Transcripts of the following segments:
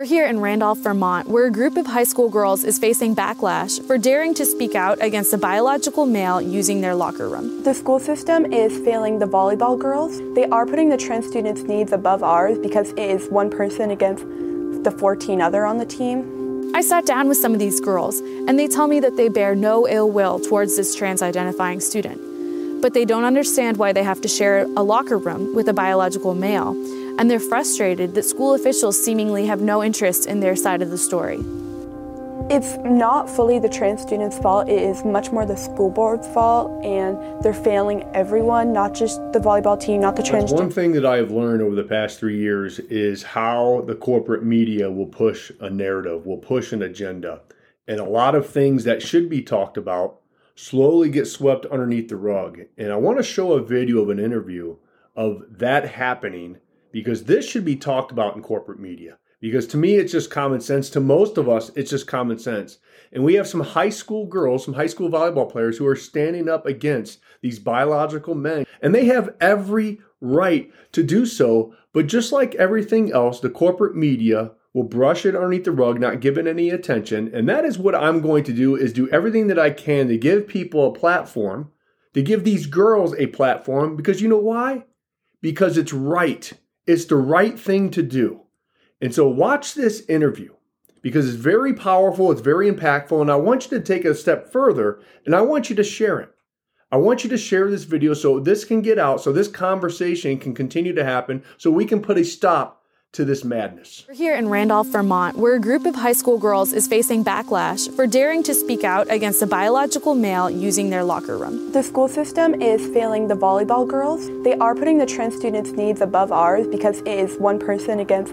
We're here in Randolph, Vermont, where a group of high school girls is facing backlash for daring to speak out against a biological male using their locker room. The school system is failing the volleyball girls. They are putting the trans students' needs above ours because it is one person against the 14 other on the team. I sat down with some of these girls, and they tell me that they bear no ill will towards this trans identifying student. But they don't understand why they have to share a locker room with a biological male and they're frustrated that school officials seemingly have no interest in their side of the story. It's not fully the trans students' fault, it is much more the school board's fault, and they're failing everyone, not just the volleyball team, not the trans. Students. One thing that I have learned over the past three years is how the corporate media will push a narrative, will push an agenda. And a lot of things that should be talked about slowly get swept underneath the rug. And I want to show a video of an interview of that happening because this should be talked about in corporate media. Because to me, it's just common sense. To most of us, it's just common sense. And we have some high school girls, some high school volleyball players who are standing up against these biological men. And they have every right to do so. But just like everything else, the corporate media will brush it underneath the rug, not give it any attention. And that is what I'm going to do is do everything that I can to give people a platform, to give these girls a platform, because you know why? Because it's right. It's the right thing to do. And so watch this interview because it's very powerful, it's very impactful, and I want you to take a step further and I want you to share it. I want you to share this video so this can get out, so this conversation can continue to happen, so we can put a stop to this madness. We're here in Randolph, Vermont, where a group of high school girls is facing backlash for daring to speak out against a biological male using their locker room. The school system is failing the volleyball girls. They are putting the trans students' needs above ours because it is one person against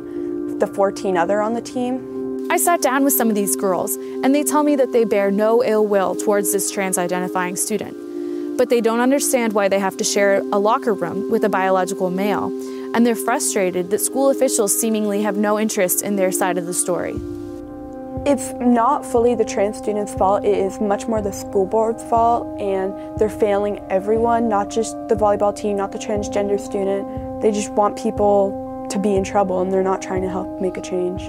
the 14 other on the team. I sat down with some of these girls, and they tell me that they bear no ill will towards this trans identifying student. But they don't understand why they have to share a locker room with a biological male and they're frustrated that school officials seemingly have no interest in their side of the story. It's not fully the trans students' fault, it is much more the school board's fault, and they're failing everyone, not just the volleyball team, not the transgender student. They just want people to be in trouble and they're not trying to help make a change.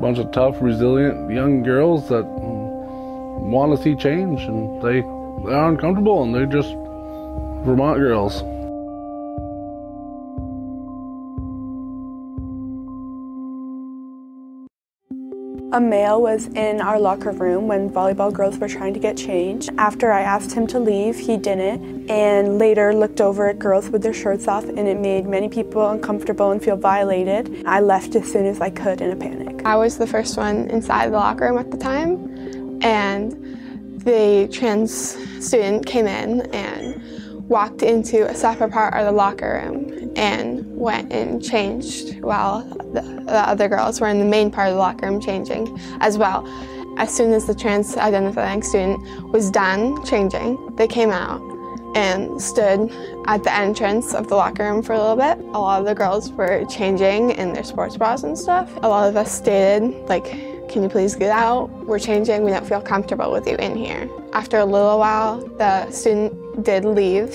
Bunch of tough, resilient young girls that want to see change and they, they're uncomfortable and they're just Vermont girls. A male was in our locker room when volleyball girls were trying to get changed. After I asked him to leave, he didn't, and later looked over at girls with their shirts off, and it made many people uncomfortable and feel violated. I left as soon as I could in a panic. I was the first one inside the locker room at the time, and the trans student came in and walked into a separate part of the locker room and went and changed while the, the, other girls were in the main part of the locker room changing as well. As soon as the trans identifying student was done changing, they came out and stood at the entrance of the locker room for a little bit. A lot of the girls were changing in their sports bras and stuff. A lot of us stated, like, can you please get out? We're changing, we don't feel comfortable with you in here. After a little while, the student did leave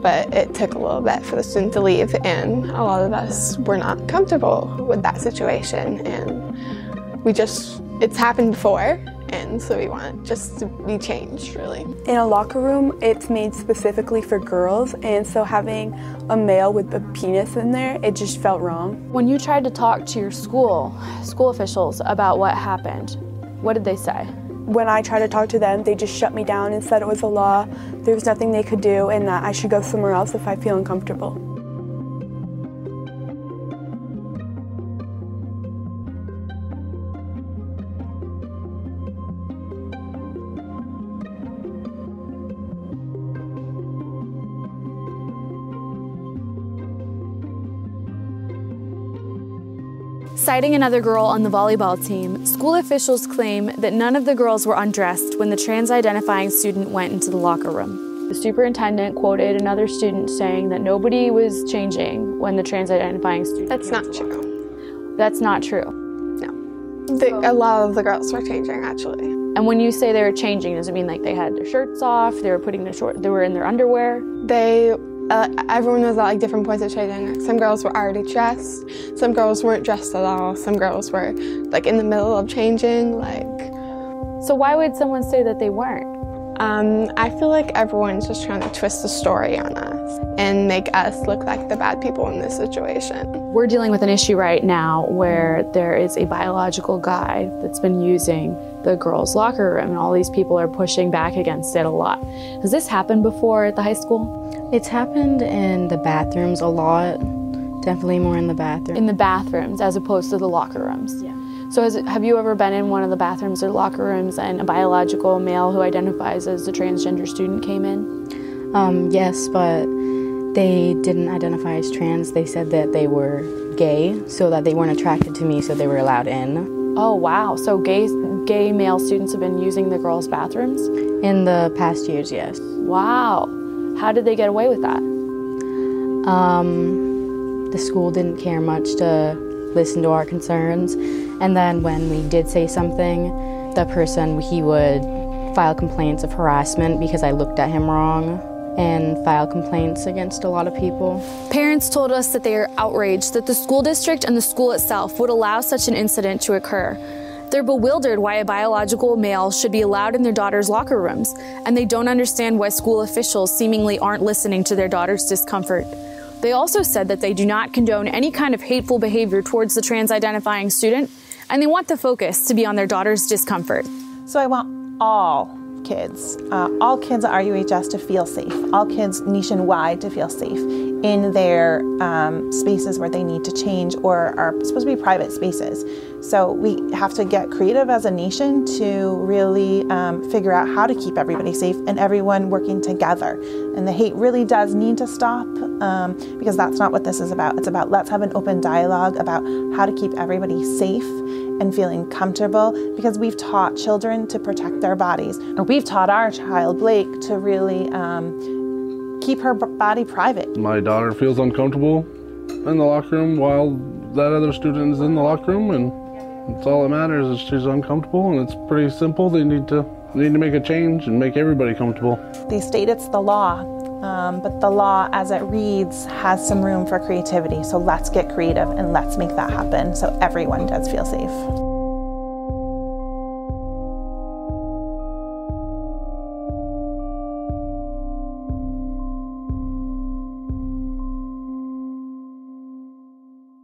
but it took a little bit for the student to leave, and a lot of us were not comfortable with that situation, and we just, it's happened before, and so we want just to be changed, really. In a locker room, it's made specifically for girls, and so having a male with a penis in there, it just felt wrong. When you tried to talk to your school, school officials about what happened, what did they say? When I tried to talk to them, they just shut me down and said it was a law, there was nothing they could do, and that I should go somewhere else if I feel uncomfortable. Citing another girl on the volleyball team, school officials claim that none of the girls were undressed when the trans identifying student went into the locker room. The superintendent quoted another student saying that nobody was changing when the trans identifying student. That's not true. That's not true. No. The, a lot of the girls were changing actually. And when you say they were changing, does it mean like they had their shirts off, they were putting their short, they were in their underwear? They uh, everyone was at like different points of training. Some girls were already dressed, some girls weren't dressed at all, some girls were like in the middle of changing. Like, so why would someone say that they weren't? Um, I feel like everyone's just trying to twist the story on us and make us look like the bad people in this situation. We're dealing with an issue right now where there is a biological guy that's been using the girls' locker room, and all these people are pushing back against it a lot. Has this happened before at the high school? It's happened in the bathrooms a lot. Definitely more in the bathroom. In the bathrooms as opposed to the locker rooms. Yeah. So, it, have you ever been in one of the bathrooms or locker rooms and a biological male who identifies as a transgender student came in? Um, yes, but they didn't identify as trans. They said that they were gay, so that they weren't attracted to me, so they were allowed in. Oh wow! So gay gay male students have been using the girls' bathrooms in the past years. Yes. Wow. How did they get away with that? Um, the school didn't care much to listen to our concerns. And then when we did say something, the person, he would file complaints of harassment because I looked at him wrong and file complaints against a lot of people. Parents told us that they are outraged that the school district and the school itself would allow such an incident to occur. They're bewildered why a biological male should be allowed in their daughter's locker rooms, and they don't understand why school officials seemingly aren't listening to their daughter's discomfort. They also said that they do not condone any kind of hateful behavior towards the trans identifying student, and they want the focus to be on their daughter's discomfort. So I want all kids, uh, all kids at RUHS to feel safe, all kids nationwide to feel safe in their um, spaces where they need to change or are supposed to be private spaces. So we have to get creative as a nation to really um, figure out how to keep everybody safe and everyone working together. And the hate really does need to stop um, because that's not what this is about. It's about let's have an open dialogue about how to keep everybody safe and feeling comfortable because we've taught children to protect their bodies. And we've taught our child, Blake, to really um, keep her body private. My daughter feels uncomfortable in the locker room while that other student is in the locker room, and that's all that matters is she's uncomfortable, and it's pretty simple. They need to need to make a change and make everybody comfortable. They state it's the law, um, but the law, as it reads, has some room for creativity. So let's get creative and let's make that happen so everyone does feel safe.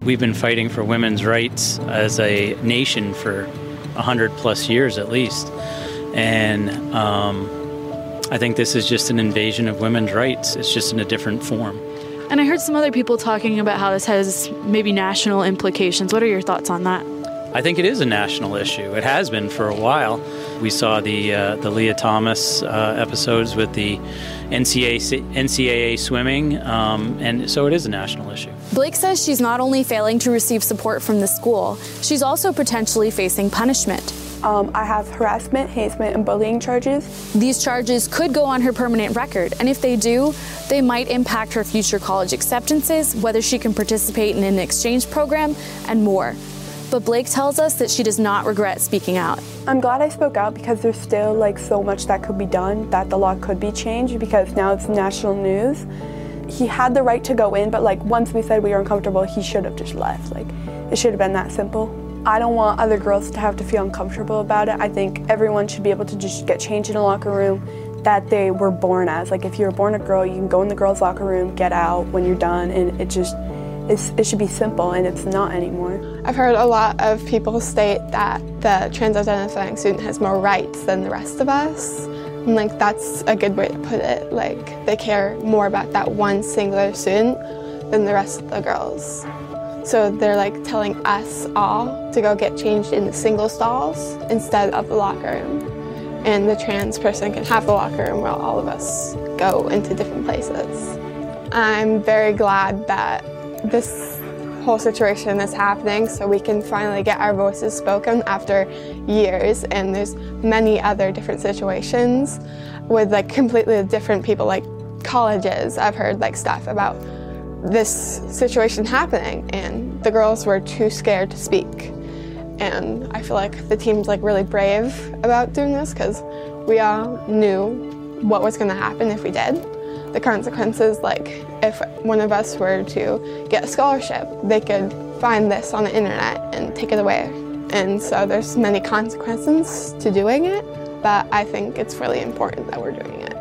We've been fighting for women's rights as a nation for 100 plus years at least. And um, I think this is just an invasion of women's rights. It's just in a different form. And I heard some other people talking about how this has maybe national implications. What are your thoughts on that? I think it is a national issue. It has been for a while. We saw the uh, the Lia Thomas uh, episodes with the NCAA, NCAA swimming, um, and so it is a national issue. Blake says she's not only failing to receive support from the school, she's also potentially facing punishment. Um, I have harassment, hazement, and bullying charges. These charges could go on her permanent record, and if they do, they might impact her future college acceptances, whether she can participate in an exchange program, and more. But Blake tells us that she does not regret speaking out. I'm glad I spoke out because there's still like so much that could be done, that the law could be changed because now it's national news. He had the right to go in, but like once we said we were uncomfortable, he should have just left. Like it should have been that simple. I don't want other girls to have to feel uncomfortable about it. I think everyone should be able to just get changed in a locker room that they were born as. Like if you were born a girl, you can go in the girls' locker room, get out when you're done, and it just it should be simple, and it's not anymore. I've heard a lot of people state that the trans identifying student has more rights than the rest of us. And like that's a good way to put it. Like they care more about that one singular student than the rest of the girls. So they're like telling us all to go get changed in the single stalls instead of the locker room. And the trans person can have the locker room while all of us go into different places. I'm very glad that this whole situation is happening so we can finally get our voices spoken after years. And there's many other different situations with like completely different people like colleges. I've heard like stuff about this situation happening and the girls were too scared to speak. And i feel like the team's like really brave about doing this because we all knew what was going to happen if we did the consequences, like if one of us were to get a scholarship, they could find this on the internet and take it away. And so there's many consequences to doing it, but I think it's really important that we're doing it.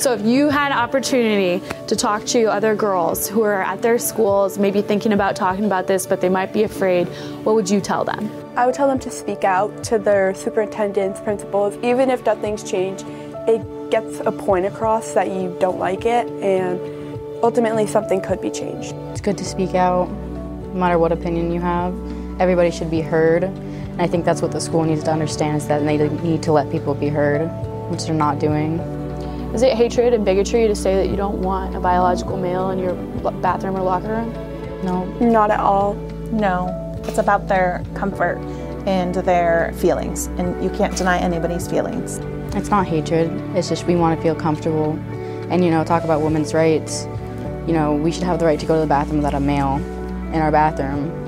So, if you had an opportunity to talk to other girls who are at their schools, maybe thinking about talking about this, but they might be afraid, what would you tell them? I would tell them to speak out to their superintendents, principals, even if nothing's changed. It gets a point across that you don't like it, and ultimately something could be changed. It's good to speak out, no matter what opinion you have. Everybody should be heard, and I think that's what the school needs to understand is that they need to let people be heard, which they're not doing. Is it hatred and bigotry to say that you don't want a biological male in your bathroom or locker room? No. Not at all. No, it's about their comfort and their feelings, and you can't deny anybody's feelings. It's not hatred, it's just we want to feel comfortable. And, you know, talk about women's rights. You know, we should have the right to go to the bathroom without a male in our bathroom